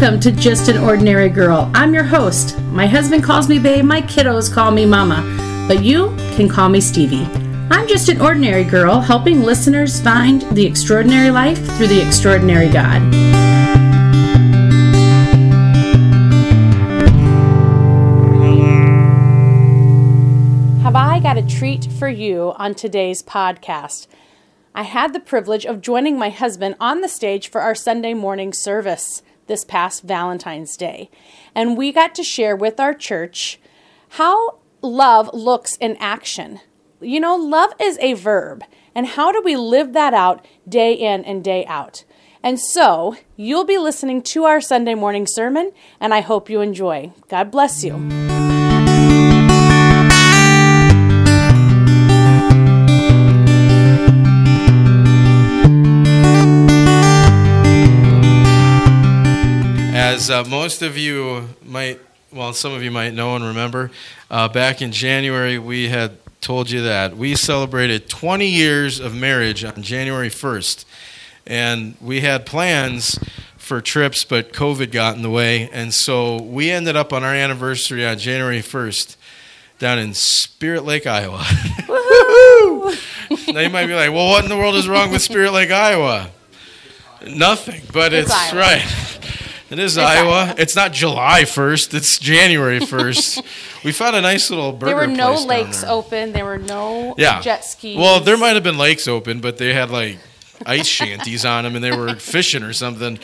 Welcome to Just an Ordinary Girl. I'm your host. My husband calls me babe, my kiddos call me mama, but you can call me Stevie. I'm just an ordinary girl helping listeners find the extraordinary life through the extraordinary God. Have I got a treat for you on today's podcast? I had the privilege of joining my husband on the stage for our Sunday morning service this past Valentine's Day. And we got to share with our church how love looks in action. You know, love is a verb. And how do we live that out day in and day out? And so, you'll be listening to our Sunday morning sermon, and I hope you enjoy. God bless you. As uh, most of you might, well, some of you might know and remember, uh, back in January, we had told you that we celebrated 20 years of marriage on January 1st. And we had plans for trips, but COVID got in the way. And so we ended up on our anniversary on January 1st down in Spirit Lake, Iowa. now you might be like, well, what in the world is wrong with Spirit Lake, Iowa? Nothing, but it's, It's right. It is Iowa. It's not July 1st, it's January 1st. we found a nice little burger There were no place lakes there. open. There were no Yeah. jet skis. Well, there might have been lakes open, but they had like ice shanties on them, and they were fishing or something.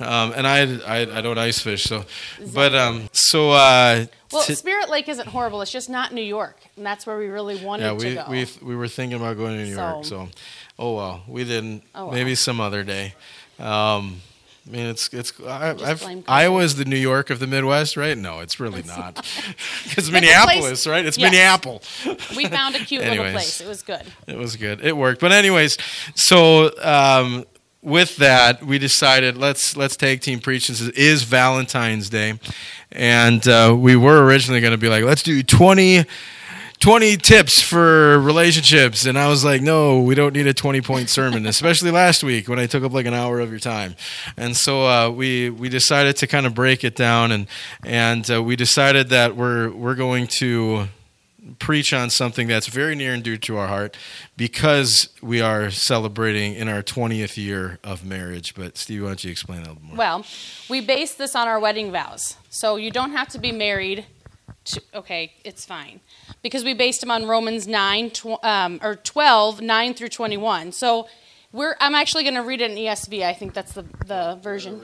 Um, and I, I, I don't ice fish, so. But um, so. Uh, Well, t- Spirit Lake isn't horrible. It's just not New York, and that's where we really wanted yeah, to we, go. we we were thinking about going to New York, So- so. Oh well, we didn't. Oh, well. Maybe some other day. Um, I mean, it's it's. I, Just I've. Iowa is the New York of the Midwest, right? No, it's really not. it's Minneapolis, right? It's Yes. Minneapolis. we found a cute little place. It was good. It was good. It worked. But anyways, so um, with that, we decided let's let's tag team preach since it is Valentine's Day, and uh, we were originally going to be like let's do 20, 20 tips for relationships, and I was like, no, we don't need a twenty point sermon, especially last week when I took up like an hour of your time, and so uh, we we decided to kind of break it down, and and uh, we decided that we're we're going to preach on something that's very near and dear to our heart because we are celebrating in our 20th year of marriage. But, Steve, why don't you explain that a little more? Well, we base this on our wedding vows. So you don't have to be married. To, okay, it's fine. Because we based them on Romans 9, tw- um, or 12, 9 through 21. So we're, I'm actually going to read it in ESV. I think that's the, the version.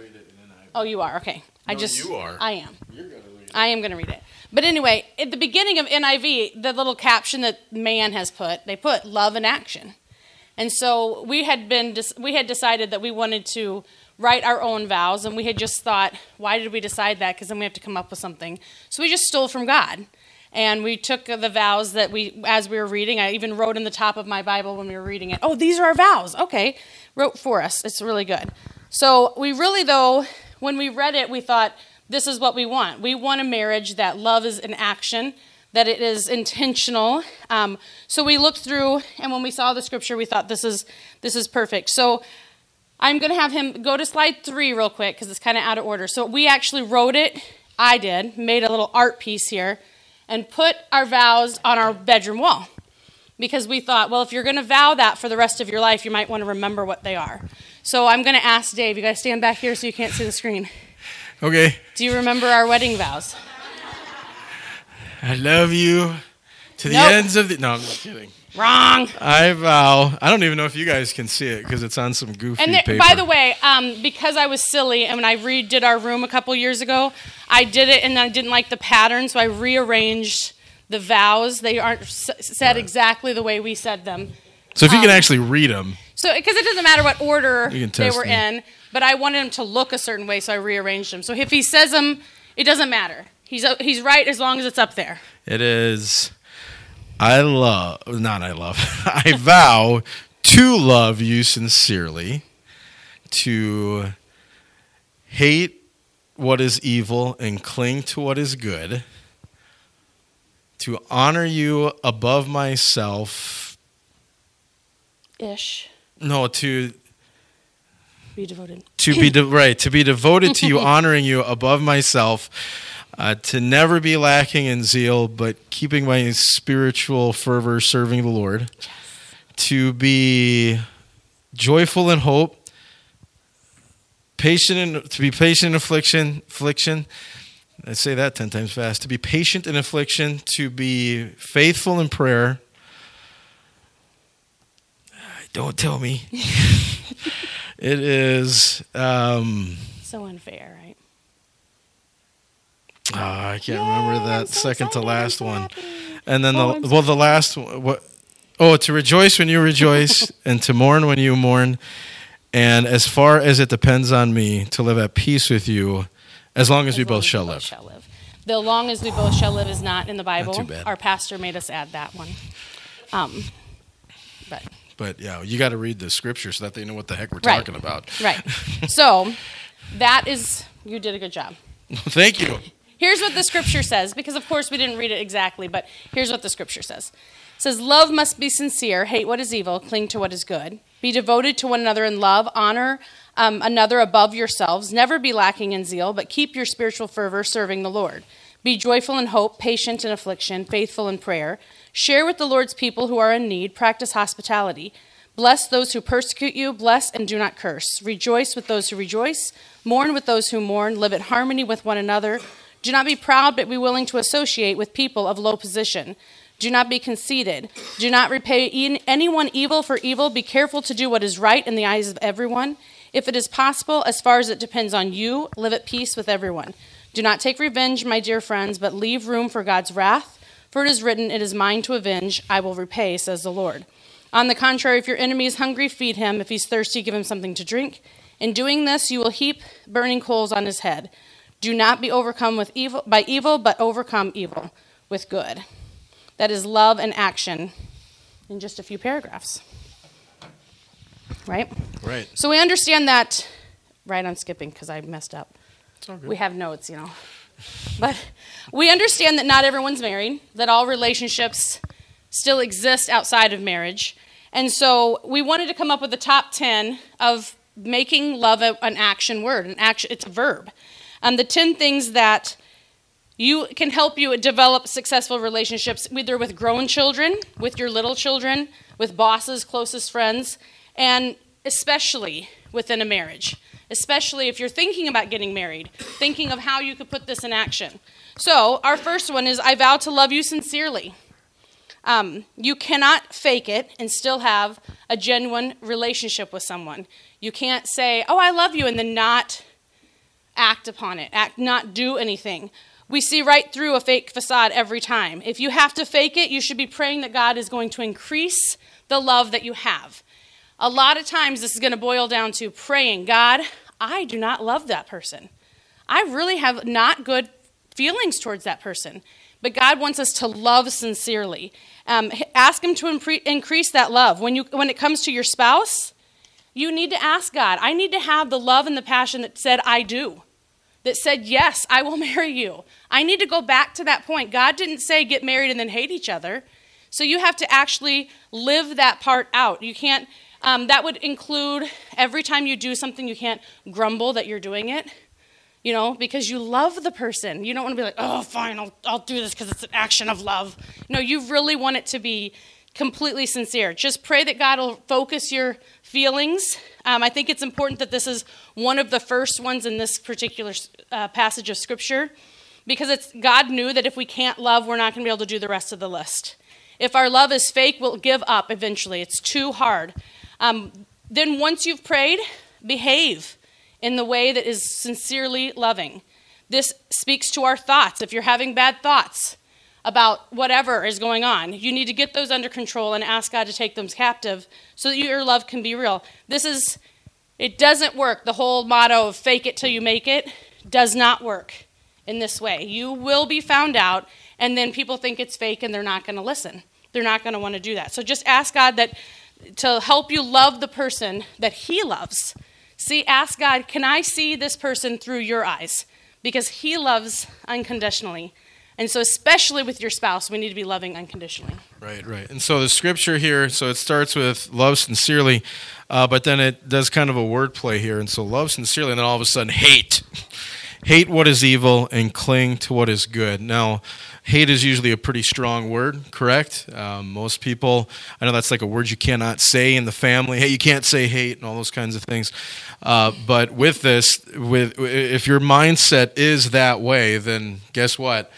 Oh, you are? Okay. I just. you are. I am. I am going to read it. But anyway, at the beginning of NIV, the little caption that man has put, they put love in action. And so we had been we had decided that we wanted to write our own vows and we had just thought, why did we decide that? Cuz then we have to come up with something. So we just stole from God. And we took the vows that we as we were reading, I even wrote in the top of my Bible when we were reading it. Oh, these are our vows. Okay. Wrote for us. It's really good. So we really though when we read it, we thought this is what we want. We want a marriage that love is an action, that it is intentional. Um, so we looked through, and when we saw the scripture, we thought this is this is perfect. So I'm going to have him go to slide three real quick because it's kind of out of order. So we actually wrote it. I did, made a little art piece here, and put our vows on our bedroom wall because we thought, well, if you're going to vow that for the rest of your life, you might want to remember what they are. So I'm going to ask Dave. You guys stand back here so you can't see the screen. Okay. Do you remember our wedding vows? I love you to the Nope. ends of the. No, I'm just kidding. Wrong. I vow. I don't even know if you guys can see it because it's on some goofy And there, paper. by the way, um, because I was silly and when I redid our room a couple years ago, I did it and I didn't like the pattern, so I rearranged the vows. They aren't s- said exactly the way we said them. so if you can um, actually read them, So, because it doesn't matter what order they were me. in, but I wanted them to look a certain way, so I rearranged them. So if he says them, it doesn't matter. He's he's right as long as it's up there. it is. I love, not I love, I vow to love you sincerely, to hate what is evil and cling to what is good, to honor you above myself. Ish. No, to Be devoted. to be de- right to be devoted to you honoring you above myself uh, to never be lacking in zeal but keeping my spiritual fervor serving the lord. To be joyful in hope patient in to be patient in affliction affliction i say that 10 times fast to be patient in affliction to be faithful in prayer. Don't tell me. It is um, So unfair, Ah, I can't Yay, remember that so second to last one. happy. And then Oh, the I'm so well, the last one- what? Oh, to rejoice when you rejoice, and to mourn when you mourn, and as far as it depends on me, to live at peace with you, as long as, we As long both shall we live. shall live. The long as we both shall live is not in the Bible. too bad. Our pastor made us add that one. Um, but But yeah, you got to read the scripture so that they know what the heck we're Right. talking about. right. so that is you did a good job. Thank you. Here's what the scripture says, because of course we didn't read it exactly, but here's what the scripture says. It says, Love must be sincere, hate what is evil, cling to what is good. Be devoted to one another in love, honor um, another above yourselves, never be lacking in zeal, but keep your spiritual fervor serving the Lord. Be joyful in hope, patient in affliction, faithful in prayer. Share with the Lord's people who are in need, practice hospitality. Bless those who persecute you, bless and do not curse. Rejoice with those who rejoice, mourn with those who mourn, live in harmony with one another. Do not be proud, but be willing to associate with people of low position. Do not be conceited. Do not repay anyone evil for evil. Be careful to do what is right in the eyes of everyone. If it is possible, as far as it depends on you, live at peace with everyone. Do not take revenge, my dear friends, but leave room for God's wrath. For it is written, It is mine to avenge, I will repay, says the Lord. On the contrary, if your enemy is hungry, feed him. If he's thirsty, give him something to drink. In doing this, you will heap burning coals on his head. Do not be overcome with evil by evil, but overcome evil with good. That is love and action in just a few paragraphs. Right? Right. So we understand that right I'm skipping because I messed up. It's all good. We have notes, you know. But we understand that not everyone's married, that all relationships still exist outside of marriage. And so we wanted to come up with the top 10 of making love a, an action word. An action, it's a verb. Um, the 10 things that you can help you develop successful relationships, either with grown children, with your little children, with bosses, closest friends, and especially within a marriage. Especially if you're thinking about getting married, thinking of how you could put this in action. So, our first one is I vow to love you sincerely. Um, you cannot fake it and still have a genuine relationship with someone. You can't say, "Oh, I love you," and then not act upon it, act, not do anything. We see right through a fake facade every time. If you have to fake it, you should be praying that God is going to increase the love that you have. A lot of times, this is going to boil down to praying, God, I do not love that person. I really have not good feelings towards that person. But God wants us to love sincerely. Um, ask Him to impre- increase that love. When, you, when it comes to your spouse, you need to ask God, I need to have the love and the passion that said, I do, that said, Yes, I will marry you. I need to go back to that point. God didn't say get married and then hate each other. So you have to actually live that part out. You can't, um, that would include every time you do something, you can't grumble that you're doing it, you know, because you love the person. You don't want to be like, oh, fine, I'll, I'll do this because it's an action of love. No, you really want it to be completely sincere. Just pray that God will focus your feelings. Um, I think it's important that this is one of the first ones in this particular uh, passage of Scripture because it's God knew that if we can't love, we're not going to be able to do the rest of the list. If our love is fake, we'll give up eventually. It's too hard. Um, then, once you've prayed, behave in the way that is sincerely loving. This speaks to our thoughts. If you're having bad thoughts about whatever is going on, you need to get those under control and ask God to take them captive so that your love can be real. This is, it doesn't work. The whole motto of fake it till you make it does not work in this way. You will be found out, and then people think it's fake and they're not going to listen. They're not going to want to do that. So just ask God that to help you love the person that He loves. See, ask God, can I see this person through your eyes? Because He loves unconditionally. And so, especially with your spouse, we need to be loving unconditionally. Right, right. And so the scripture here, so it starts with love sincerely, uh, but then it does kind of a wordplay here. And so love sincerely, and then all of a sudden hate. hate what is evil and cling to what is good. Now, hate is usually a pretty strong word, correct? Um, most people, I know that's like a word you cannot say in the family. Hey, you can't say hate and all those kinds of things. Uh, but with this, with if your mindset is that way, then guess what?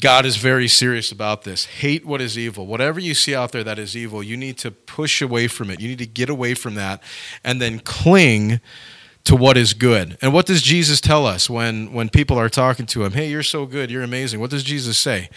God is very serious about this. Hate what is evil. Whatever you see out there that is evil, you need to push away from it. You need to get away from that and then cling to what is good. And what does Jesus tell us when, when people are talking to him? Hey, you're so good. You're amazing. What does Jesus say?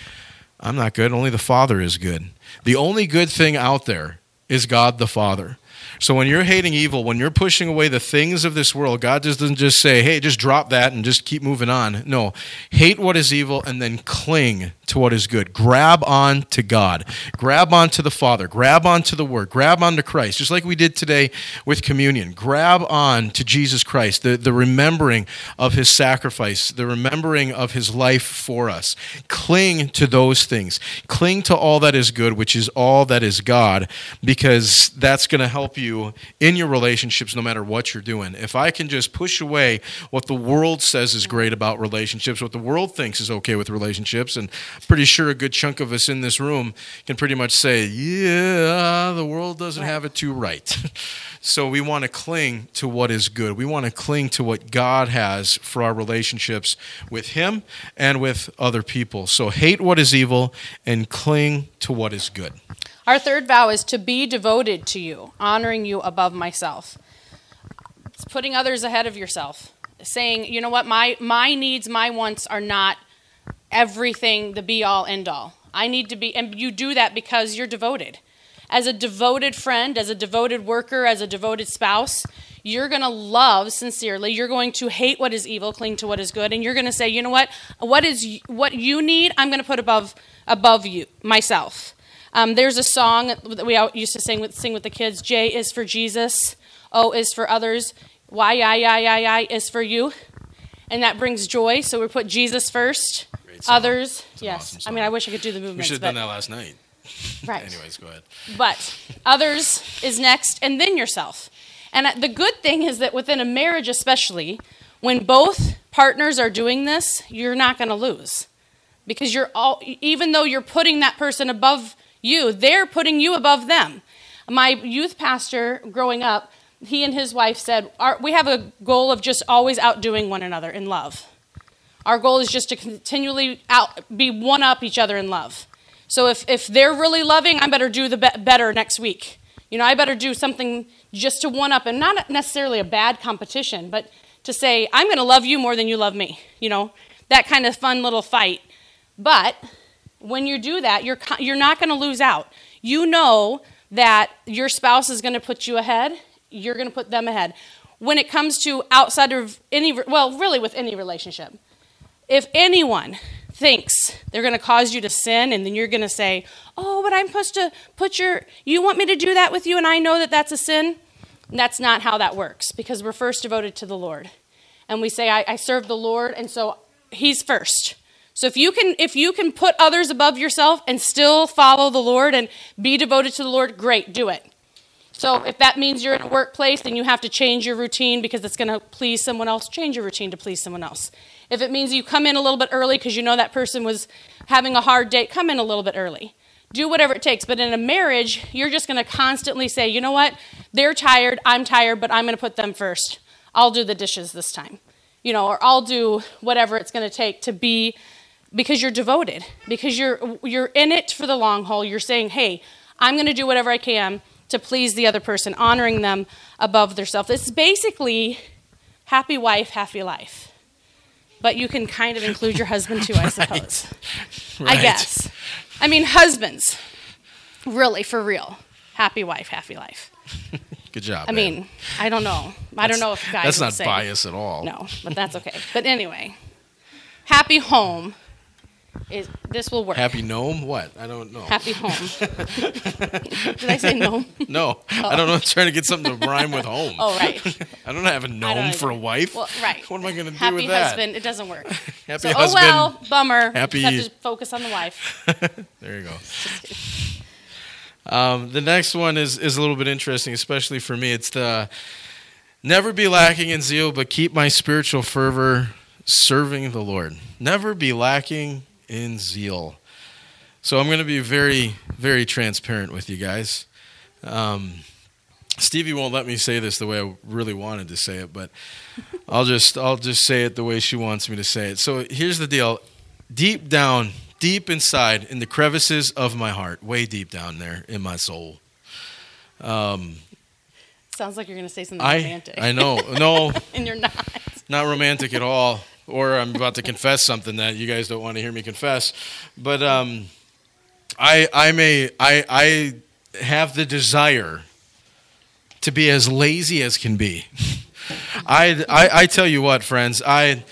I'm not good. Only the Father is good. The only good thing out there is God the Father. So when you're hating evil, when you're pushing away the things of this world, God doesn't just say, hey, just drop that and just keep moving on. No, hate what is evil and then cling to what is good. Grab on to God. Grab on to the Father. Grab on to the Word. Grab on to Christ, just like we did today with communion. Grab on to Jesus Christ, the, the remembering of his sacrifice, the remembering of his life for us. Cling to those things. Cling to all that is good, which is all that is God, because that's going to help you in your relationships no matter what you're doing. If I can just push away what the world says is great about relationships, what the world thinks is okay with relationships, and pretty sure a good chunk of us in this room can pretty much say, yeah, the world doesn't have it too right. so we want to cling to what is good. We want to cling to what God has for our relationships with Him and with other people. So hate what is evil and cling to what is good. Our third vow is to be devoted to you, honoring you above myself. It's putting others ahead of yourself. Saying, you know what, my, my needs, my wants are not everything, the be all, end all. I need to be, and you do that because you're devoted. As a devoted friend, as a devoted worker, as a devoted spouse, you're going to love sincerely. You're going to hate what is evil, cling to what is good, and you're going to say, you know what? What is what you need? I'm going to put above above you myself. Um, there's a song that we used to sing with sing with the kids. J is for Jesus. O is for others. Y I I I I is for you, and that brings joy. So we put Jesus first Others, yes. Awesome I mean, I wish I could do the movements. We should have done that last night. Right. Anyways, go ahead. But others is next, and then yourself. And the good thing is that within a marriage, especially, when both partners are doing this, you're not going to lose. Because you're all, even though you're putting that person above you, they're putting you above them. My youth pastor growing up, he and his wife said, We have a goal of just always outdoing one another in love. Our goal is just to continually out, be one up each other in love. So if, if they're really loving, I better do the be- better next week. You know, I better do something just to one up, and not necessarily a bad competition, but to say, I'm going to love you more than you love me. You know, that kind of fun little fight. But when you do that, you're, you're not going to lose out. You know that your spouse is going to put you ahead, you're going to put them ahead. When it comes to outside of any, well, really with any relationship, if anyone thinks they're going to cause you to sin and then you're going to say, "Oh, but I'm supposed to put your you want me to do that with you and I know that that's a sin?" That's not how that works because we're first devoted to the Lord. And we say, I, I serve the Lord, and so He's first. So if you can if you can put others above yourself and still follow the Lord and be devoted to the Lord, great, do it. So if that means you're in a workplace and you have to change your routine because it's going to please someone else, change your routine to please someone else. If it means you come in a little bit early because you know that person was having a hard day, come in a little bit early. Do whatever it takes. But in a marriage, you're just going to constantly say, you know what? They're tired, I'm tired, but I'm going to put them first. I'll do the dishes this time. You know, or I'll do whatever it's going to take to be because you're devoted, because you're you're in it for the long haul. You're saying, "Hey, I'm going to do whatever I can to please the other person, honoring them above themselves." It's basically happy wife, happy life. But you can kind of include your husband too, I suppose. right. I guess. I mean, husbands, really, for real. Happy wife, happy life. Good job. I man. mean, I don't know. I don't know if guys. That's not say, bias at all. No, but that's okay. But anyway, happy home Is, this will work. Happy gnome? What? I don't know. Happy home. Did I say gnome? No, I don't know. I'm trying to get something to rhyme with home. Oh, right. I don't have a gnome for a wife. Well, right. What am I going to do Happy with that? Happy husband. It doesn't work. Happy So, oh well, bummer. Happy- Just have to focus on the wife. There you go. Um, the next one is, is a little bit interesting, especially for me. It's the never be lacking in zeal, but keep my spiritual fervor serving the Lord. Never be lacking in zeal. So I'm going to be very, very transparent with you guys. Um, Stevie won't let me say this the way I really wanted to say it, but I'll just I'll just say it the way she wants me to say it. So here's the deal: deep down, deep inside, in the crevices of my heart, way deep down there in my soul, um, Sounds like you're going to say something I romantic. I know no, and you're not. not romantic at all. Or I'm about to confess something that you guys don't want to hear me confess, but um, I I'm a I I have the desire to be as lazy as can be. I, I I tell you what, friends, I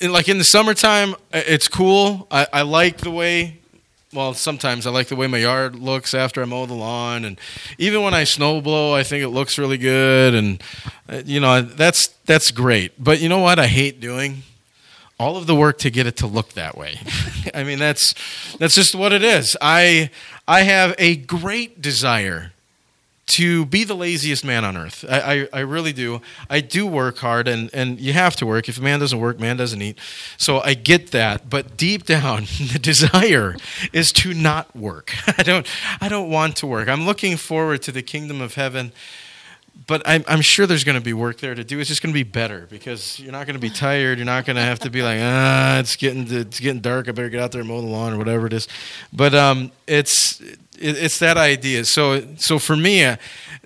like in the summertime, it's cool. I, I like the way. Well, sometimes I like the way my yard looks after I mow the lawn, and even when I snow blow, I think it looks really good, and uh, you know that's that's great. But you know what? I hate doing all of the work to get it to look that way. I mean, that's that's just what it is. I I have a great desire to be the laziest man on earth. I, I, I really do. I do work hard, and, and you have to work. If a man doesn't work, man doesn't eat. So I get that. But deep down, the desire is to not work. I don't I don't want to work. I'm looking forward to the kingdom of heaven. But I'm, I'm sure there's going to be work there to do. It's just going to be better because you're not going to be tired. You're not going to have to be like, ah, it's getting it's getting dark. I better get out there and mow the lawn or whatever it is. But um, it's it, it's that idea. So so for me, uh,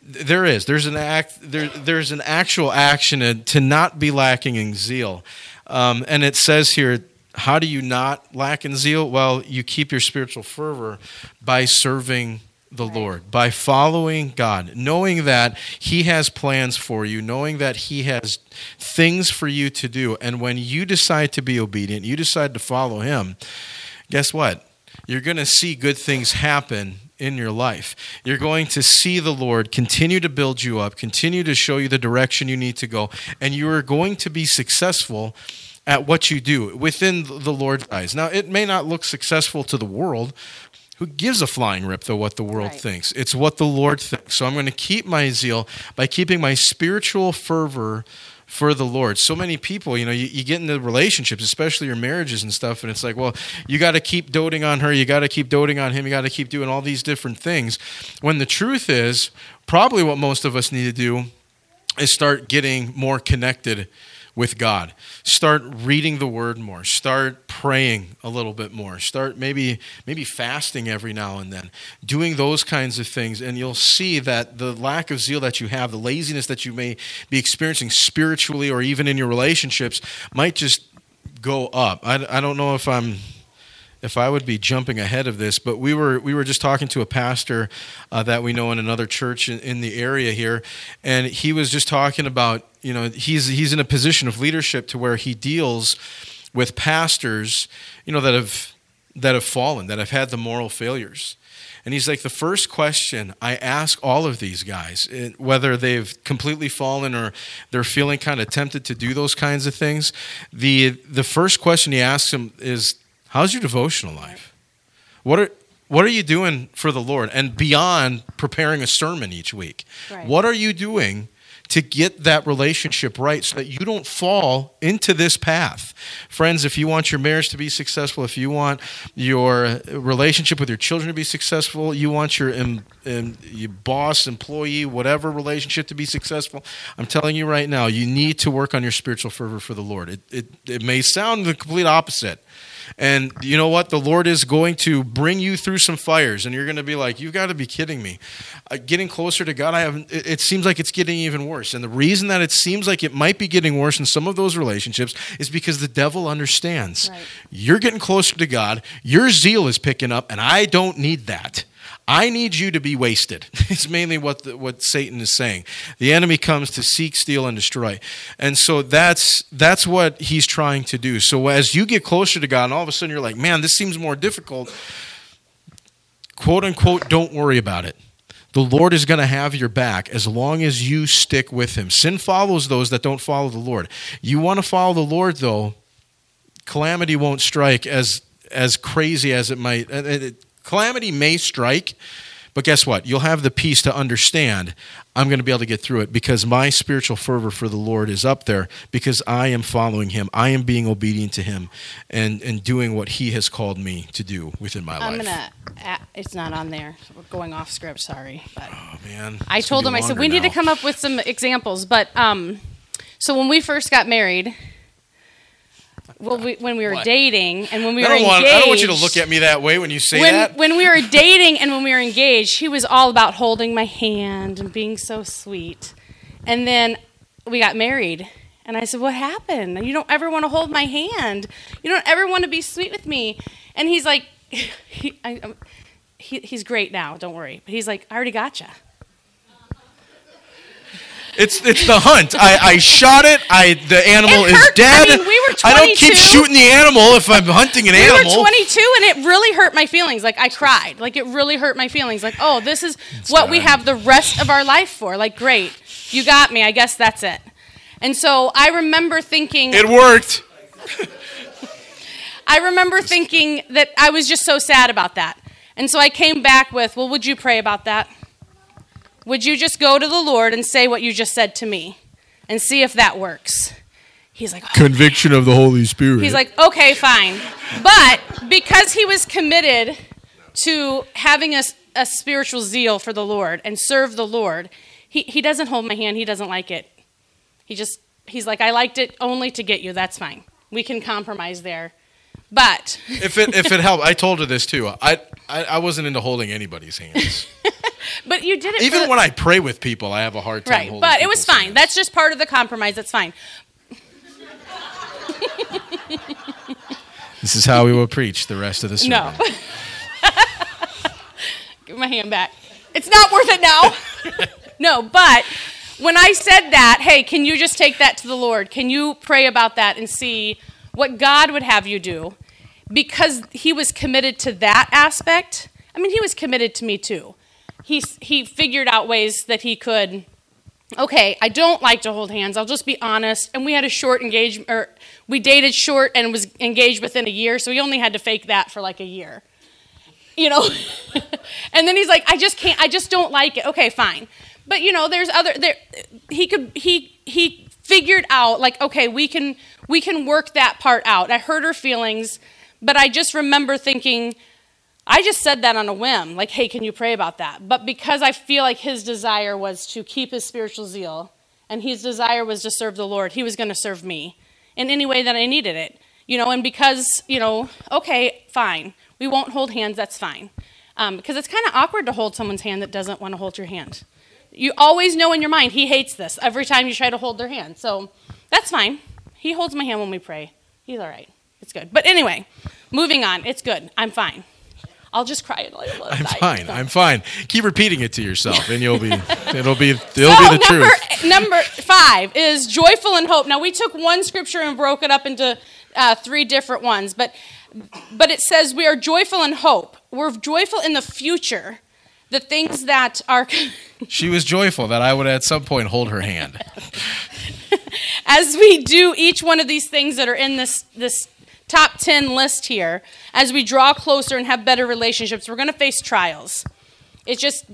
there is there's an act there there's an actual action to, to not be lacking in zeal, um, and it says here. How do you not lack in zeal? Well, you keep your spiritual fervor by serving the Lord, by following God, knowing that He has plans for you, knowing that He has things for you to do. And when you decide to be obedient, you decide to follow Him, guess what? You're going to see good things happen in your life. You're going to see the Lord continue to build you up, continue to show you the direction you need to go, and you are going to be successful at what you do within the Lord's eyes. Now, it may not look successful to the world. Who gives a flying rip, though, what the world Right. thinks? It's what the Lord thinks. So I'm going to keep my zeal by keeping my spiritual fervor for the Lord. So many people, you know, you, you get into relationships, especially your marriages and stuff, and it's like, well, you got to keep doting on her, you got to keep doting on him, you got to keep doing all these different things. When the truth is, probably what most of us need to do is start getting more connected with God. Start reading the word more. Start praying a little bit more. Start maybe maybe fasting every now and then. Doing those kinds of things and you'll see that the lack of zeal that you have, the laziness that you may be experiencing spiritually or even in your relationships might just go up. I, I don't know if I'm if I would be jumping ahead of this, but we were we were just talking to a pastor uh, that we know in another church in, in the area here, and he was just talking about you know he's he's in a position of leadership to where he deals with pastors you know that have that have fallen that have had the moral failures. And he's like, the first question I ask all of these guys, eh, whether they've completely fallen or they're feeling kind of tempted to do those kinds of things, the the first question he asks them is, "How's your devotional life? What are what are you doing for the Lord? And beyond preparing a sermon each week, Right. what are you doing to get that relationship right so that you don't fall into this path. Friends, if you want your marriage to be successful, if you want your relationship with your children to be successful, you want your, em, em, your boss, employee, whatever relationship to be successful, I'm telling you right now, you need to work on your spiritual fervor for the Lord. It, it, it may sound the complete opposite. And you know what? The Lord is going to bring you through some fires, and you're going to be like, "You've got to be kidding me!" Uh, getting closer to God, I have. It, it seems like it's getting even worse. And the reason that it seems like it might be getting worse in some of those relationships is because the devil understands Right. you're getting closer to God. Your zeal is picking up, and I don't need that. I need you to be wasted. it's mainly what the, what Satan is saying. The enemy comes to seek, steal, and destroy, and so that's that's what he's trying to do. So as you get closer to God, and all of a sudden you're like, man, this seems more difficult. Quote unquote, don't worry about it. The Lord is going to have your back as long as you stick with Him. Sin follows those that don't follow the Lord. You want to follow the Lord, though, calamity won't strike as as crazy as it might. Calamity may strike, but guess what? You'll have the peace to understand I'm going to be able to get through it because my spiritual fervor for the Lord is up there because I am following Him. I am being obedient to Him and, and doing what He has called me to do within my I'm life. gonna. It's not on there. We're going off script. Sorry, but oh man! I told him. I said we need to come up with some examples. But um, so when we first got married, well, we, when we were What? dating and when we I were don't, want, engaged, I don't want you to look at me that way when you say when, that. when we were dating and when we were engaged, he was all about holding my hand and being so sweet. And then we got married, and I said, "What happened? You don't ever want to hold my hand. You don't ever want to be sweet with me." And he's like, he, I, um, he, "He's great now. Don't worry." But he's like, "I already got you." It's it's the hunt. I, I shot it. I the animal is dead. I mean, we were I don't keep shooting the animal if I'm hunting an We animal. were 22, and it really hurt my feelings. Like I cried. Like it really hurt my feelings. Like, oh, this is what we have the rest of our life for. Like, great, you got me. I guess that's it. And so I remember thinking. It worked. I remember thinking that I was just so sad about that. And so I came back with, well, would you pray about that? Would you just go to the Lord and say what you just said to me and see if that works? He's like, oh. Conviction of the Holy Spirit. He's like, okay, fine. But because he was committed to having a, a spiritual zeal for the Lord and serve the Lord, he, he doesn't hold my hand. He doesn't like it. He just, he's like, I liked it only to get you. That's fine. We can compromise there. But if it if it helped, I told her this too. I I, I wasn't into holding anybody's hands. but you did it Even the- when I pray with people, I have a hard time right. holding. But it was fine. hands. That's just part of the compromise. That's fine. This is how we will preach the rest of the sermon. No. Give my hand back. It's not worth it now. no, but when I said that, hey, can you just take that to the Lord? Can you pray about that and see what God would have you do? Because he was committed to that aspect. I mean, he was committed to me too. He, he figured out ways that he could okay, I don't like to hold hands. I'll just be honest. And we had a short engagement, or we dated short and was engaged within a year, so he only had to fake that for like a year. You know? and then he's like, I just can't, I just don't like it. Okay, fine. But you know, there's other, there, he could, he, he figured out like, okay, we can, we can work that part out. I hurt her feelings, but I just remember thinking, I just said that on a whim, like, hey, can you pray about that? But because I feel like his desire was to keep his spiritual zeal, and his desire was to serve the Lord, he was going to serve me in any way that I needed it. You know, and because, you know, okay, fine, we won't hold hands, that's fine. Um, because it's kind of awkward to hold someone's hand that doesn't want to hold your hand. You always know in your mind, he hates this every time you try to hold their hand. So that's fine. He holds my hand when we pray. He's all right. It's good. But anyway, moving on. It's good. I'm fine. I'll just cry I'm fine. I'm fine. Keep repeating it to yourself, and you'll be it'll be it'll So be the number, truth. number five is joyful in hope. Now we took one scripture and broke it up into uh, three different ones, but but it says we are joyful in hope. We're joyful in the future. The things that are She was joyful that I would at some point hold her hand. as we do each one of these things that are in this this top 10 list here as we draw closer and have better relationships. We're going to face trials. It just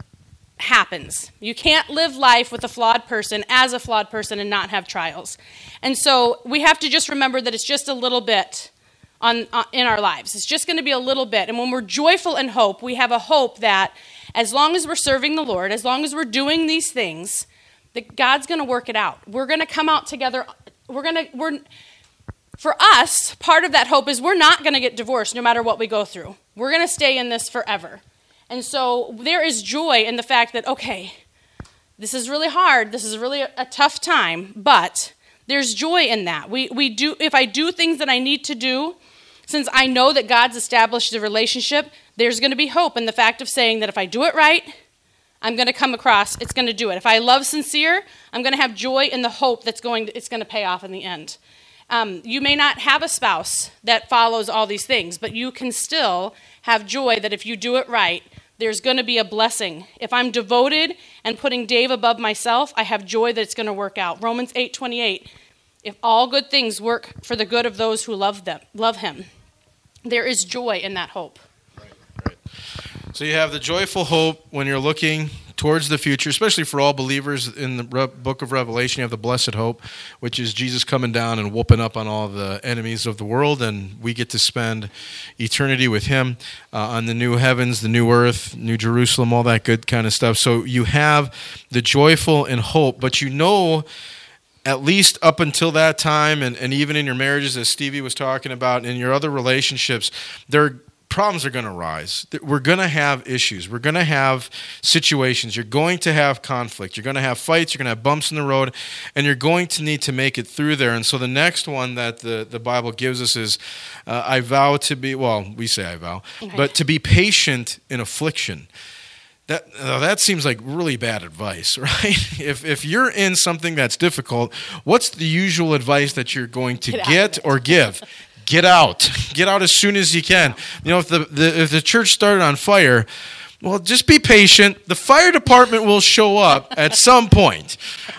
happens. You can't live life with a flawed person as a flawed person and not have trials. And so we have to just remember that it's just a little bit on, on in our lives. It's just going to be a little bit. And when we're joyful in hope we have a hope that as long as we're serving the lord as long as we're doing these things that god's going to work it out. We're going to come out together we're going to we're for us, part of that hope is we're not going to get divorced no matter what we go through. We're going to stay in this forever. And so there is joy in the fact that, okay, this is really hard. This is really a, tough time, but there's joy in that. We, we do, if I do things that I need to do, Since I know that God's established the relationship, there's going to be hope in the fact of saying that if I do it right, I'm going to come across, it's going to do it. If I love sincere, I'm going to have joy in the hope that's going it's going to pay off in the end. Um, you may not have a spouse that follows all these things, but you can still have joy that if you do it right, there's going to be a blessing. If I'm devoted and putting Dave above myself, I have joy that it's going to work out. Romans 8:28. If all good things work for the good of those who love them, love him. There is joy in that hope. So you have the joyful hope when you're looking towards the future, especially for all believers in the book of Revelation. You have the blessed hope, which is Jesus coming down and whooping up on all the enemies of the world, and we get to spend eternity with Him uh, on the new heavens, the new earth, New Jerusalem, all that good kind of stuff. So you have the joyful and hope, but you know at least up until that time, and, and even in your marriages, as Stevie was talking about, in your other relationships, there problems are going to rise. We're going to have issues. We're going to have situations. You're going to have conflict. You're going to have fights. You're going to have bumps in the road, and you're going to need to make it through there. And so the next one that the, the Bible gives us is uh, I vow to be, well, we say I vow, but to be patient in affliction. That, uh, that seems like really bad advice, right? if, if you're in something that's difficult, what's the usual advice that you're going to get, get or give? get out. Get out as soon as you can. You know, if the, the if the church started on fire, well, just be patient. The fire department will show up at some point,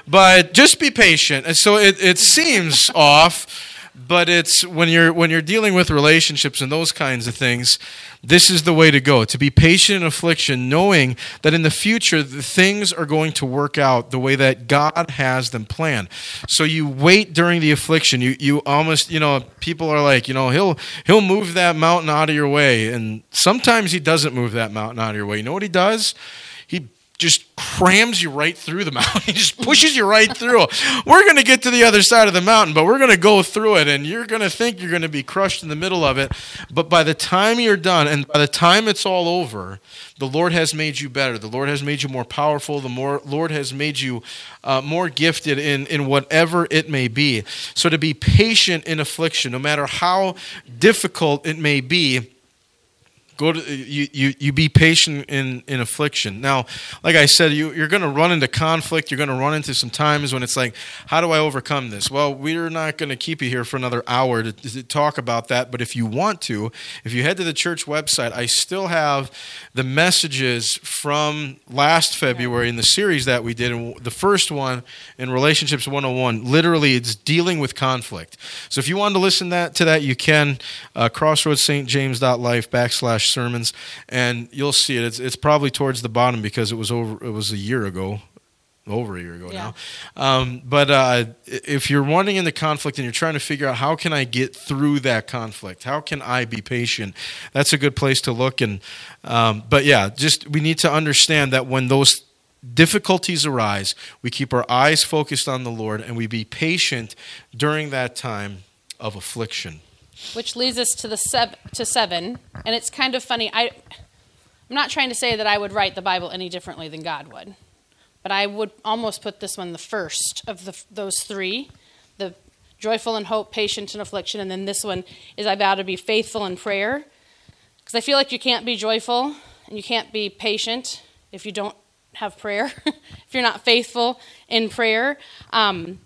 but just be patient. And so it, it seems off but it's when you're when you're dealing with relationships and those kinds of things this is the way to go to be patient in affliction knowing that in the future the things are going to work out the way that god has them planned. So you wait during the affliction. You you almost you know people are like you know he'll he'll move that mountain out of your way. And sometimes he doesn't move that mountain out of your way. You know what he does just crams you right through the mountain. he just pushes you right through. We're going to get to the other side of the mountain, but we're going to go through it, and you're going to think you're going to be crushed in the middle of it. But by the time you're done, and by the time it's all over, the Lord has made you better. The Lord has made you more powerful. The more, Lord has made you uh, more gifted in, in whatever it may be. So to be patient in affliction, no matter how difficult it may be, Go to you, you, you be patient in, in affliction. Now, like I said, you, you're going to run into conflict. You're going to run into some times when it's like, how do I overcome this? Well, we're not going to keep you here for another hour to, to talk about that. But if you want to, if you head to the church website, I still have the messages from last February in the series that we did. And the first one in Relationships 101, literally, it's dealing with conflict. So if you want to listen that, to that, you can. Uh, crossroadsstjames.life backslash sermons, and you'll see it. It's, it's probably towards the bottom because it was over. It was a year ago, over a year ago yeah. now. Um, but uh, if you're wanting in the conflict and you're trying to figure out how can I get through that conflict, how can I be patient, that's a good place to look. And um, but yeah, just we need to understand that when those difficulties arise, we keep our eyes focused on the Lord and we be patient during that time of affliction which leads us to the seven, to seven. And it's kind of funny. I, I'm not trying to say that I would write the Bible any differently than God would, but I would almost put this one the first of the, those three the joyful and hope, patient and affliction. And then this one is I vow to be faithful in prayer. Because I feel like you can't be joyful and you can't be patient if you don't have prayer, if you're not faithful in prayer. Um,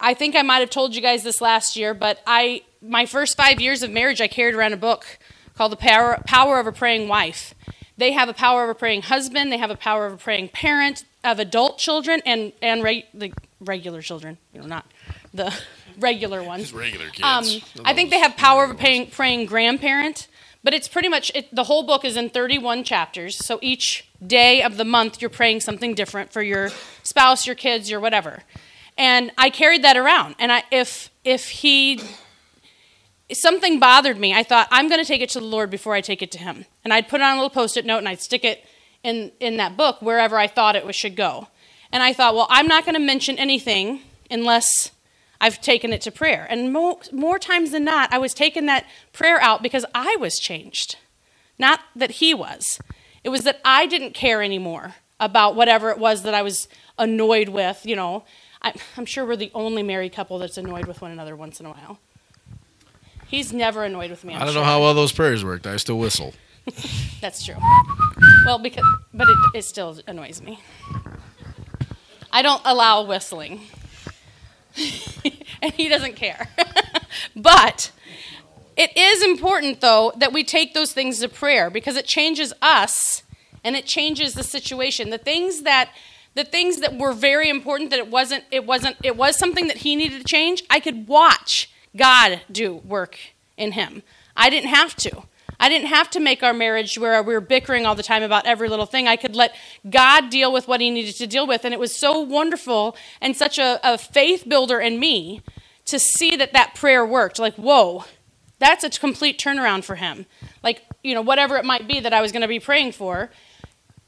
I think I might have told you guys this last year, but I my first five years of marriage, I carried around a book called The Power, Power of a Praying Wife. They have a power of a praying husband, they have a power of a praying parent, of adult children, and, and re- the regular children, you know, not the regular ones. Just regular kids. Um, I think they have power of a praying, praying grandparent, but it's pretty much, it, the whole book is in 31 chapters. So each day of the month, you're praying something different for your spouse, your kids, your whatever. And I carried that around. And I, if, if he something bothered me. I thought, I'm going to take it to the Lord before I take it to Him. And I'd put it on a little post it note and I'd stick it in, in that book wherever I thought it should go. And I thought, well, I'm not going to mention anything unless I've taken it to prayer. And more, more times than not, I was taking that prayer out because I was changed, not that He was. It was that I didn't care anymore about whatever it was that I was annoyed with. You know, I'm sure we're the only married couple that's annoyed with one another once in a while. He's never annoyed with me. I'm I don't sure. know how well those prayers worked. I still whistle. That's true. Well, because but it, it still annoys me. I don't allow whistling, and he doesn't care. but it is important, though, that we take those things to prayer because it changes us and it changes the situation. The things that the things that were very important that it wasn't it wasn't it was something that he needed to change. I could watch God do work in him. I didn't have to. I didn't have to make our marriage where we were bickering all the time about every little thing. I could let God deal with what He needed to deal with. And it was so wonderful and such a, a faith builder in me to see that that prayer worked. Like, whoa, that's a complete turnaround for him. Like, you know, whatever it might be that I was going to be praying for,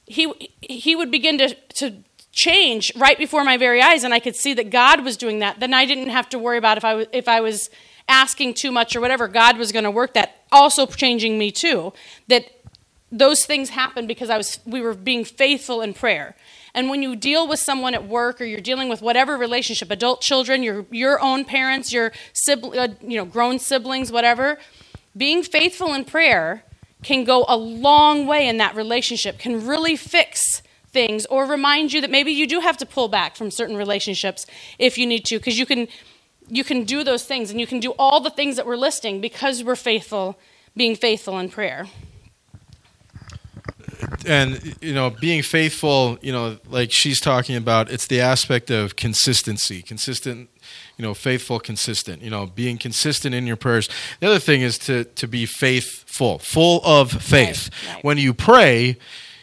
he, he would begin to, to change right before my very eyes. And I could see that God was doing that. Then I didn't have to worry about if I was, if I was asking too much or whatever. God was going to work that also changing me too. That those things happened because I was we were being faithful in prayer. And when you deal with someone at work or you're dealing with whatever relationship, adult children, your your own parents, your sibling, uh, you know, grown siblings, whatever, being faithful in prayer can go a long way in that relationship. Can really fix things or remind you that maybe you do have to pull back from certain relationships if you need to because you can you can do those things and you can do all the things that we're listing because we're faithful, being faithful in prayer. and you know being faithful you know like she's talking about it's the aspect of consistency consistent you know faithful consistent you know being consistent in your prayers the other thing is to to be faithful full of faith Right, right. when you pray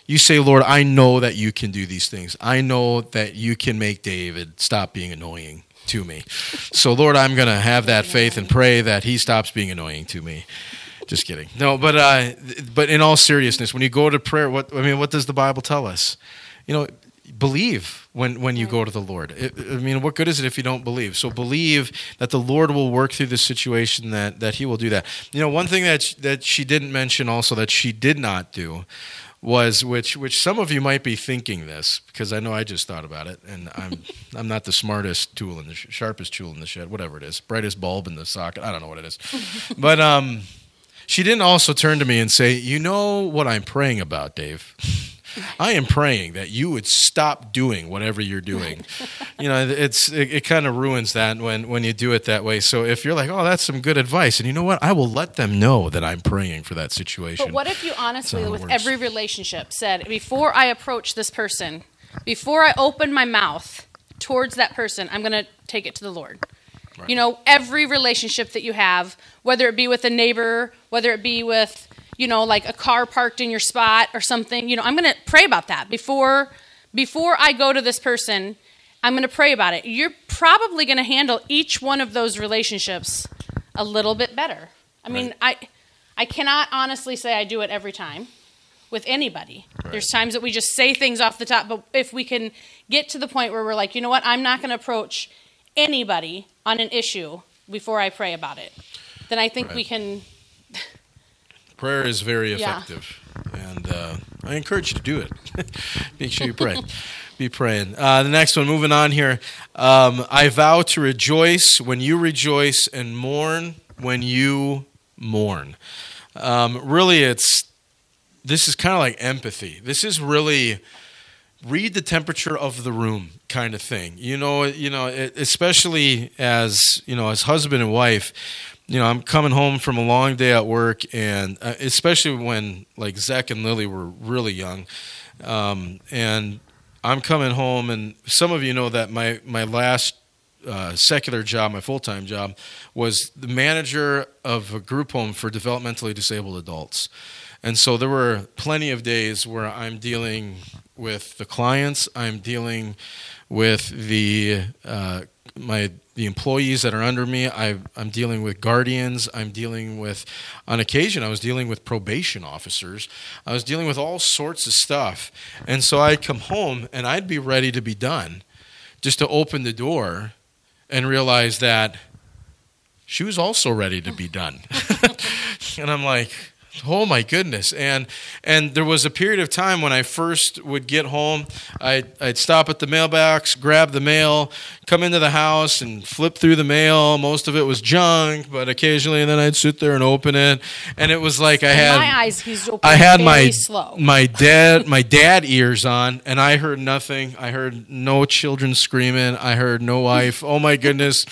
you say lord i know that you can do these things i know that you can make david stop being annoying to me so lord i'm going to have that faith and pray that he stops being annoying to me just kidding. No, but uh, but in all seriousness, when you go to prayer, what I mean, what does the Bible tell us? You know, believe when when you go to the Lord. It, I mean, what good is it if you don't believe? So believe that the Lord will work through the situation that that He will do that. You know, one thing that that she didn't mention also that she did not do was which which some of you might be thinking this because I know I just thought about it and I'm I'm not the smartest tool in the sh- sharpest tool in the shed whatever it is brightest bulb in the socket I don't know what it is but um she didn't also turn to me and say, You know what I'm praying about, Dave? I am praying that you would stop doing whatever you're doing. you know, it's it, it kind of ruins that when when you do it that way. So if you're like, "Oh, that's some good advice," and you know what, I will let them know that I'm praying for that situation. But what if you honestly, with every relationship, said, before I approach this person, before I open my mouth towards that person, I'm going to take it to the Lord? Right. You know, every relationship that you have, whether it be with a neighbor, whether it be with, you know, like a car parked in your spot or something, you know, I'm going to pray about that before before I go to this person. I'm going to pray about it. You're probably going to handle each one of those relationships a little bit better. I mean, I I cannot honestly say I do it every time with anybody. There's times that we just say things off the top, but if we can get to the point where we're like, you know what, I'm not going to approach anybody on an issue before I pray about it, then I think we can. Prayer is very Yeah. effective, and uh, I encourage you to do it. Make sure you pray. Be praying. Uh, the next one, moving on here. Um, I vow to rejoice when you rejoice and mourn when you mourn. Um, really, it's this is kind of like empathy. This is really read the temperature of the room kind of thing. You know, you know, especially as you know, as husband and wife. You know, I'm coming home from a long day at work, and uh, especially when like Zach and Lily were really young, um, and I'm coming home, and some of you know that my my last uh, secular job, my full time job, was the manager of a group home for developmentally disabled adults. And so there were plenty of days where I'm dealing with the clients, I'm dealing with the uh, my the employees that are under me. I, I'm dealing with guardians. I'm dealing with, on occasion, I was dealing with probation officers. I was dealing with all sorts of stuff. And so I'd come home and I'd be ready to be done, just to open the door and realize that she was also ready to be done. and I'm like, Oh my goodness! And and there was a period of time when I first would get home, I'd, I'd stop at the mailbox, grab the mail, come into the house, and flip through the mail. Most of it was junk, but occasionally, and then I'd sit there and open it, and it was like I had my eyes. He's open I had my slow. my dad my dad ears on, and I heard nothing. I heard no children screaming. I heard no wife. Oh my goodness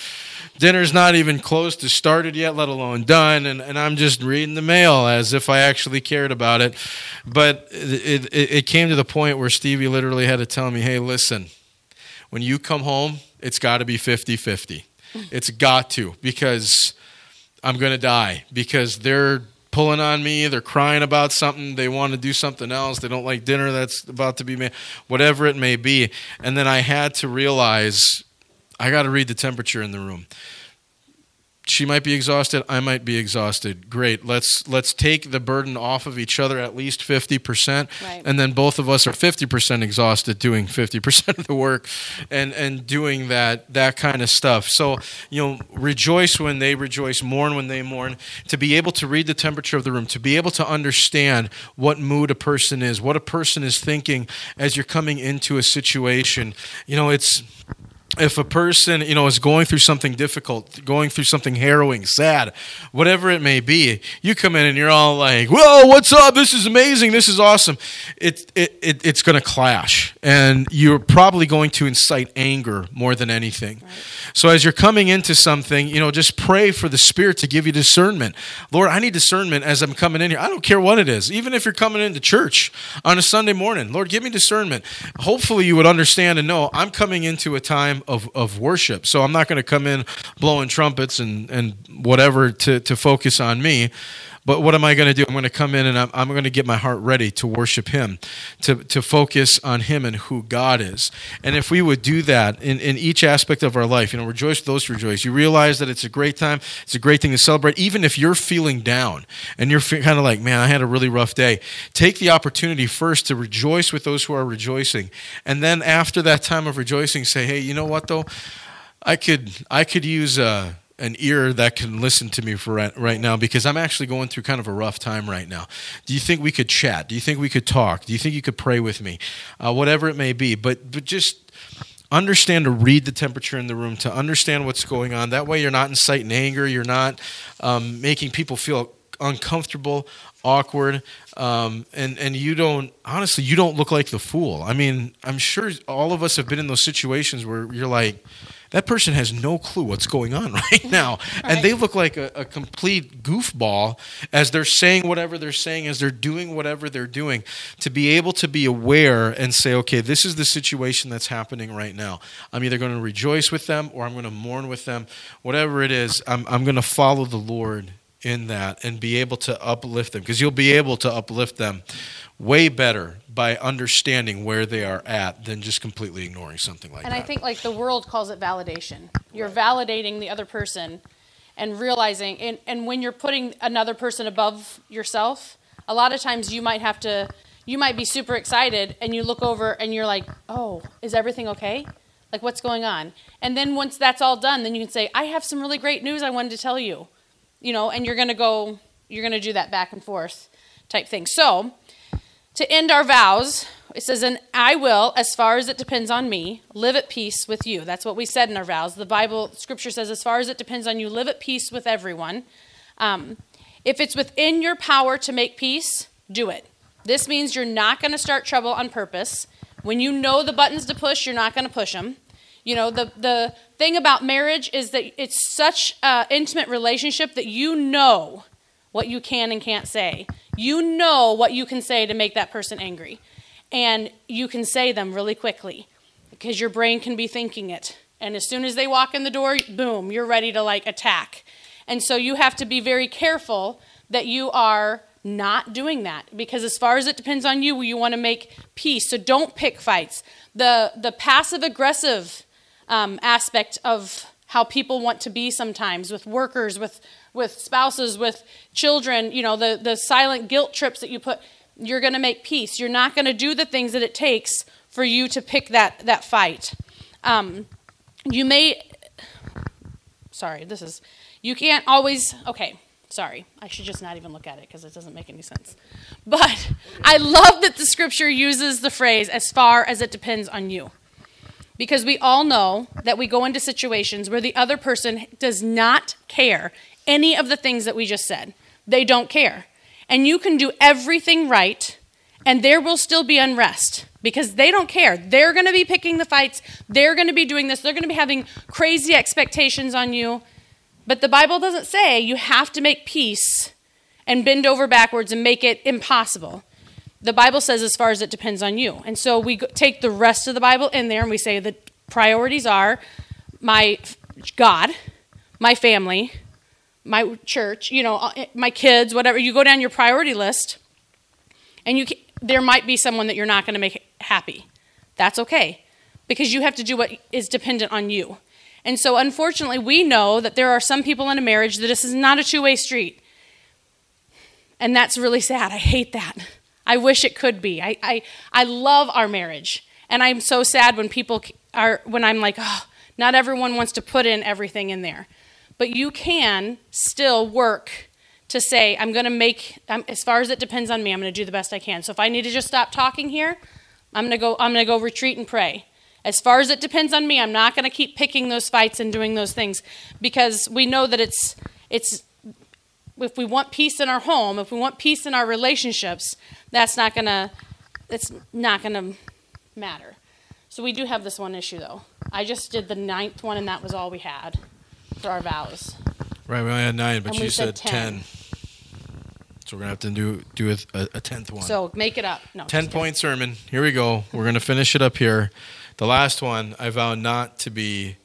dinner's not even close to started yet, let alone done, and, and I'm just reading the mail as if I actually cared about it. But it, it, it came to the point where Stevie literally had to tell me, hey, listen, when you come home, it's got to be 50 50. It's got to, because I'm going to die, because they're pulling on me. They're crying about something. They want to do something else. They don't like dinner that's about to be made, whatever it may be. And then I had to realize I got to read the temperature in the room. She might be exhausted. I might be exhausted. Great. Let's let's take the burden off of each other at least fifty percent, right. and then both of us are fifty percent exhausted doing fifty percent of the work, and and doing that that kind of stuff. So you know, rejoice when they rejoice, mourn when they mourn. To be able to read the temperature of the room, to be able to understand what mood a person is, what a person is thinking as you're coming into a situation. You know, it's if a person you know is going through something difficult going through something harrowing sad whatever it may be you come in and you're all like whoa what's up? This is amazing. This is awesome. It, it, it it's going to clash and you're probably going to incite anger more than anything. Right. so as you're coming into something you know just pray for the spirit to give you discernment. Lord i need discernment as i'm coming in here. I don't care what it is. Even if you're coming into church on a sunday morning lord give me discernment. Hopefully you would understand and know i'm coming into a time of, of worship. So I'm not going to come in blowing trumpets and, and whatever to, to focus on me. But what am I going to do? I'm going to come in and I'm, I'm going to get my heart ready to worship Him, to, to focus on Him and who God is. And if we would do that in, in each aspect of our life, you know, rejoice with those who rejoice. You realize that it's a great time, it's a great thing to celebrate. Even if you're feeling down and you're kind of like, man, I had a really rough day, take the opportunity first to rejoice with those who are rejoicing. And then after that time of rejoicing, say, hey, you know what, though? I could, I could use a an ear that can listen to me for right, right, now because I'm actually going through kind of a rough time right now. Do you think we could chat? Do you think we could talk? Do you think you could pray with me? Uh, whatever it may be, but but just understand to read the temperature in the room, to understand what's going on. That way, you're not inciting anger. You're not um, making people feel uncomfortable, awkward, um, and and you don't honestly you don't look like the fool. I mean, I'm sure all of us have been in those situations where you're like that person has no clue what's going on right now. right. And they look like a, a, complete goofball as they're saying whatever they're saying, as they're doing whatever they're doing. To be able to be aware and say, okay, this is the situation that's happening right now. I'm either going to rejoice with them or I'm going to mourn with them. Whatever it is, I'm, I'm going to follow the Lord in that and be able to uplift them because you'll be able to uplift them way better by understanding where they are at than just completely ignoring something like and that. And I think like the world calls it validation. You're validating the other person and realizing and, and when you're putting another person above yourself, a lot of times you might have to you might be super excited and you look over and you're like, "Oh, is everything okay?" Like what's going on? And then once that's all done, then you can say, "I have some really great news I wanted to tell you." You know, and you're going to go you're going to do that back and forth type thing. So, to end our vows, it says, And I will, as far as it depends on me, live at peace with you. That's what we said in our vows. The Bible, scripture says, As far as it depends on you, live at peace with everyone. Um, if it's within your power to make peace, do it. This means you're not going to start trouble on purpose. When you know the buttons to push, you're not going to push them. You know, the, the thing about marriage is that it's such an intimate relationship that you know what you can and can't say. You know what you can say to make that person angry. And you can say them really quickly because your brain can be thinking it. And as soon as they walk in the door, boom, you're ready to like attack. And so you have to be very careful that you are not doing that because as far as it depends on you, you want to make peace. So don't pick fights. The the passive aggressive um, aspect of how people want to be sometimes with workers, with with spouses, with children, you know, the, the silent guilt trips that you put, you're going to make peace. You're not going to do the things that it takes for you to pick that, that fight. Um, you may, sorry, this is, you can't always, okay, Sorry, I should just not even look at it because it doesn't make any sense. But I love that the scripture uses the phrase as far as it depends on you. Because we all know that we go into situations where the other person does not care any of the things that we just said. They don't care. And you can do everything right, and there will still be unrest because they don't care. They're going to be picking the fights, they're going to be doing this, they're going to be having crazy expectations on you but the Bible doesn't say you have to make peace and bend over backwards and make it impossible. The Bible says as far as it depends on you. And so we take the rest of the Bible in there and we say the priorities are my God, my family, my church, you know, uh, my kids, whatever. You go down your priority list and you there might be someone that you're not going to make happy. That's okay because you have to do what is dependent on you. And so, unfortunately, we know that there are some people in a marriage that this is not a two way street. And that's really sad. I hate that. I wish it could be. I, I, I love our marriage. And I'm so sad when people are, when I'm like, oh, not everyone wants to put in everything in there. But you can still work to say, I'm going to make, um, as far as it depends on me, I'm going to do the best I can. So if I need to just stop talking here, I'm going to go, I'm going to go retreat and pray. As far as it depends on me, I'm not going to keep picking those fights and doing those things because we know that it's it's if we want peace in our home, if we want peace in our relationships, that's not going to it's not going to matter. So we do have this one issue though. I just did the ninth one and that was all we had for our vows. Right, we only had nine, but and you said, said 10. 10. So we're gonna have to do do a, a tenth one. So make it up. No, ten point sermon. Here we go. We're gonna finish it up here. The last one, I vow not to be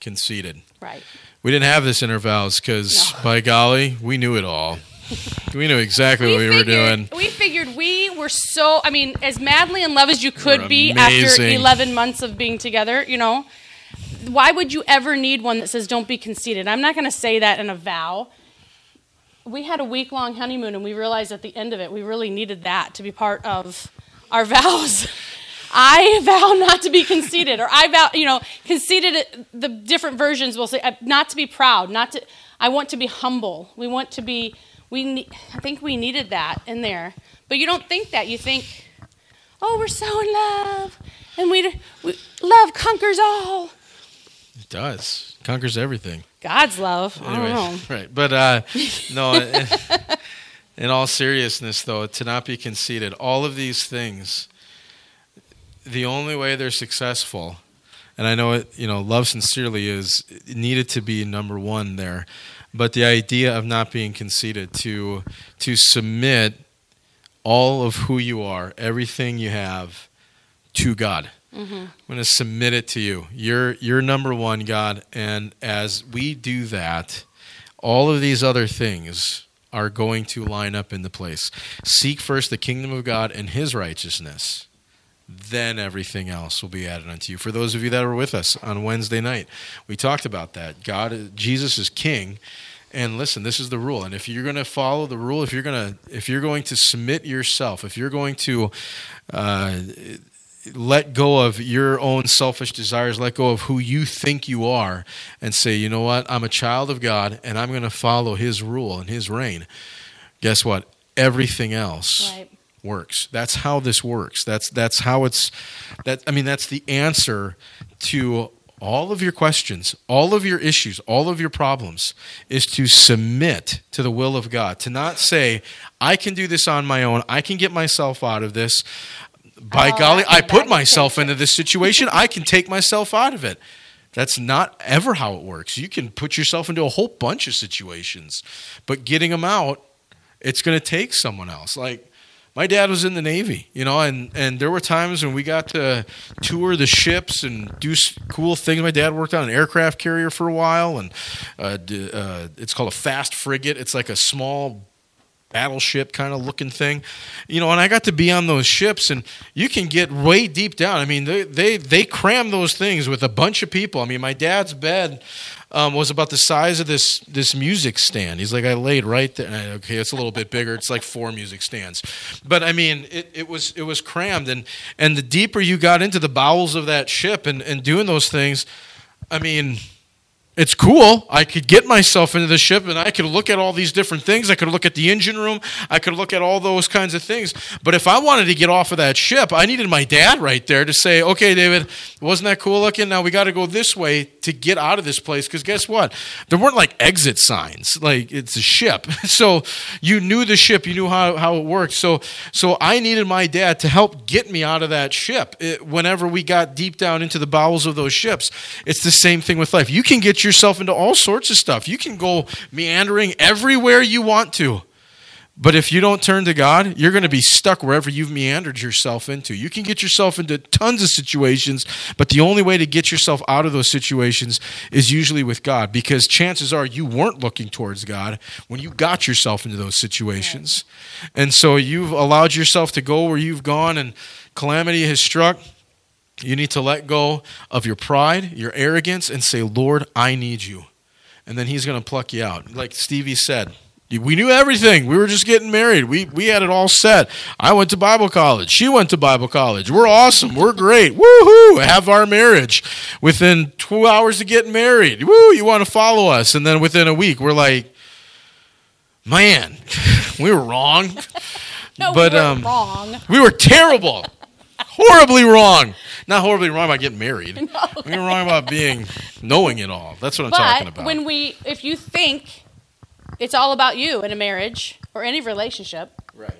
conceited. Right. We didn't have this in our vows because, by golly, we knew it all. we knew exactly what we figured, were doing. We figured we were so, I mean, as madly in love as you could be after 11 months of being together, you know. Why would you ever need one that says don't be conceited? I'm not going to say that in a vow. We had a week long honeymoon and we realized at the end of it we really needed that to be part of our vows. I vow not to be conceited, or I vow, you know, conceited, the different versions will say, uh, not to be proud, not to, I want to be humble. We want to be, we, I think we needed that in there. But you don't think that. You think, oh, we're so in love, and we, we love conquers all. It does. Conquers everything. God's love. Anyway, Right. But uh, no, in, in all seriousness, though, to not be conceited, all of these things the only way they're successful, and I know it, you know, love sincerely is needed to be number one there, but the idea of not being conceited, to to submit all of who you are, everything you have, to God. Mm-hmm. I'm going to submit it to you. You're you're number one, God, and as we do that, all of these other things are going to line up into place. Seek first the kingdom of God and His righteousness then everything else will be added unto you. For those of you that were with us on Wednesday night, we talked about that. God, Jesus is King, and listen, this is the rule. And if you're going to follow the rule, if you're going to, if you're going to submit yourself, if you're going to uh, let go of your own selfish desires, let go of who you think you are, and say, you know what, I'm a child of God, and I'm going to follow His rule and His reign. Guess what? Everything else. Right works. That's how this works. That's that's how it's that I mean that's the answer to all of your questions, all of your issues, all of your problems is to submit to the will of God. To not say, I can do this on my own. I can get myself out of this. By oh, golly, I put myself into this situation. I can take myself out of it. That's not ever how it works. You can put yourself into a whole bunch of situations, but getting them out, it's going to take someone else. Like my dad was in the Navy, you know, and, and there were times when we got to tour the ships and do cool things. My dad worked on an aircraft carrier for a while, and uh, uh, it's called a fast frigate. It's like a small battleship kind of looking thing, you know. And I got to be on those ships, and you can get way deep down. I mean, they they they cram those things with a bunch of people. I mean, my dad's bed um, was about the size of this this music stand. He's like, I laid right there. Okay, it's a little bit bigger. It's like four music stands, but I mean, it, it was it was crammed, and and the deeper you got into the bowels of that ship and and doing those things, I mean, it's cool. I could get myself into the ship and I could look at all these different things. I could look at the engine room. I could look at all those kinds of things. But if I wanted to get off of that ship, I needed my dad right there to say, okay, David, wasn't that cool looking? Now we got to go this way to get out of this place. Because guess what? There weren't like exit signs. Like it's a ship. So you knew the ship, you knew how, how it worked. So, so I needed my dad to help get me out of that ship it, whenever we got deep down into the bowels of those ships. It's the same thing with life. You can get yourself into all sorts of stuff. You can go meandering everywhere you want to. But if you don't turn to God, you're going to be stuck wherever you've meandered yourself into. You can get yourself into tons of situations, but the only way to get yourself out of those situations is usually with God because chances are you weren't looking towards God when you got yourself into those situations. And so you've allowed yourself to go where you've gone and calamity has struck. You need to let go of your pride, your arrogance, and say, Lord, I need you. And then He's going to pluck you out. Like Stevie said, we knew everything. We were just getting married. We, we had it all set. I went to Bible college. She went to Bible college. We're awesome. We're great. Woohoo! Have our marriage. Within two hours of getting married, woo, you want to follow us. And then within a week, we're like, man, we were wrong. no, but, we were um, wrong. We were terrible. Horribly wrong. Not horribly wrong about getting married. No, we were wrong about being knowing it all. That's what I'm but talking about. When we, if you think it's all about you in a marriage or any relationship, right?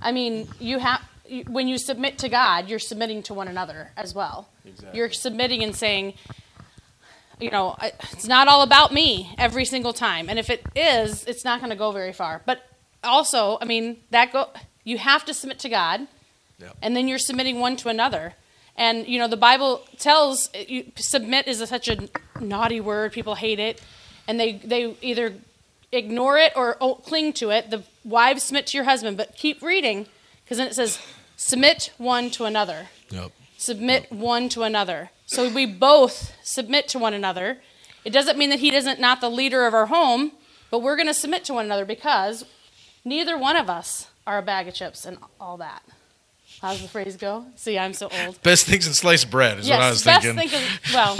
I mean, you have when you submit to God, you're submitting to one another as well. Exactly. You're submitting and saying, you know, it's not all about me every single time. And if it is, it's not going to go very far. But also, I mean, that go you have to submit to God Yep. And then you're submitting one to another. And, you know, the Bible tells uh, you, submit is a, such a naughty word. People hate it. And they, they either ignore it or cling to it. The wives submit to your husband, but keep reading because then it says, submit one to another. Yep. Submit yep. one to another. So we both submit to one another. It doesn't mean that he isn't not the leader of our home, but we're going to submit to one another because neither one of us are a bag of chips and all that. How's the phrase go? See, I'm so old. Best things in sliced bread is yes, what I was best thinking. Thing is, well,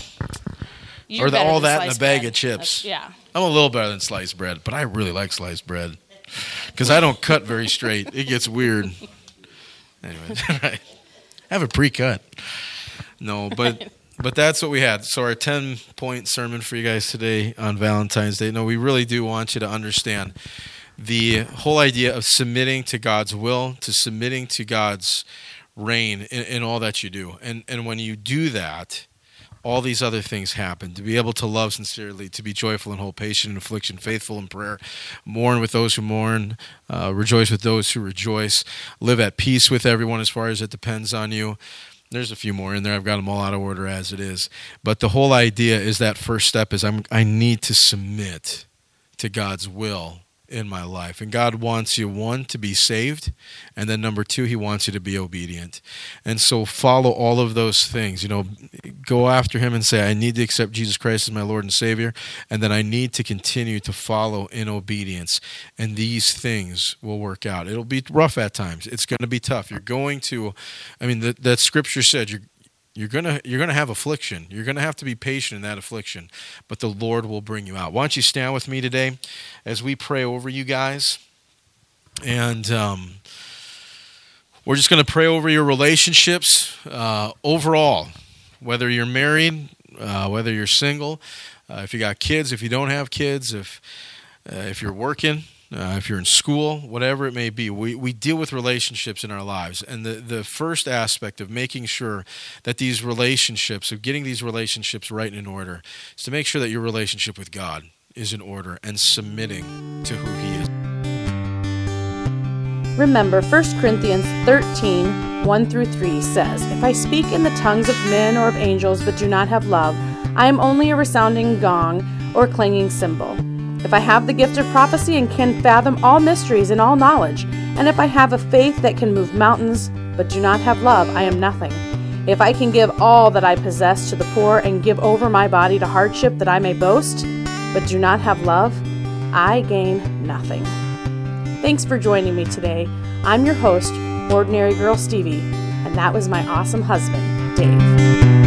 or the, all that in a bag bread. of chips. That's, yeah. I'm a little better than sliced bread, but I really like sliced bread because I don't cut very straight. It gets weird. Anyway, I have a pre-cut. No, but but that's what we had. So our 10 point sermon for you guys today on Valentine's Day. No, we really do want you to understand the whole idea of submitting to God's will, to submitting to God's reign in, in, all that you do. And, and when you do that, all these other things happen. To be able to love sincerely, to be joyful and hold patient in affliction, faithful in prayer, mourn with those who mourn, uh, rejoice with those who rejoice, live at peace with everyone as far as it depends on you. There's a few more in there. I've got them all out of order as it is. But the whole idea is that first step is I'm, I need to submit to God's will in my life. And God wants you, one, to be saved, and then number two, He wants you to be obedient. And so follow all of those things. You know, go after Him and say, I need to accept Jesus Christ as my Lord and Savior, and then I need to continue to follow in obedience. And these things will work out. It'll be rough at times, it's going to be tough. You're going to, I mean, that, that scripture said, you're, you're gonna you're gonna have affliction. You're gonna have to be patient in that affliction, but the Lord will bring you out. Why don't you stand with me today as we pray over you guys, and um, we're just gonna pray over your relationships uh, overall, whether you're married, uh, whether you're single, uh, if you got kids, if you don't have kids, if uh, if you're working uh, if you're in school, whatever it may be, we, we deal with relationships in our lives. And the, the first aspect of making sure that these relationships, of getting these relationships right and in order, is to make sure that your relationship with God is in order and submitting to who He is. Remember, 1 Corinthians 13 1 through 3 says, If I speak in the tongues of men or of angels but do not have love, I am only a resounding gong or clanging cymbal. If I have the gift of prophecy and can fathom all mysteries and all knowledge, and if I have a faith that can move mountains, but do not have love, I am nothing. If I can give all that I possess to the poor and give over my body to hardship that I may boast, but do not have love, I gain nothing. Thanks for joining me today. I'm your host, Ordinary Girl Stevie, and that was my awesome husband, Dave.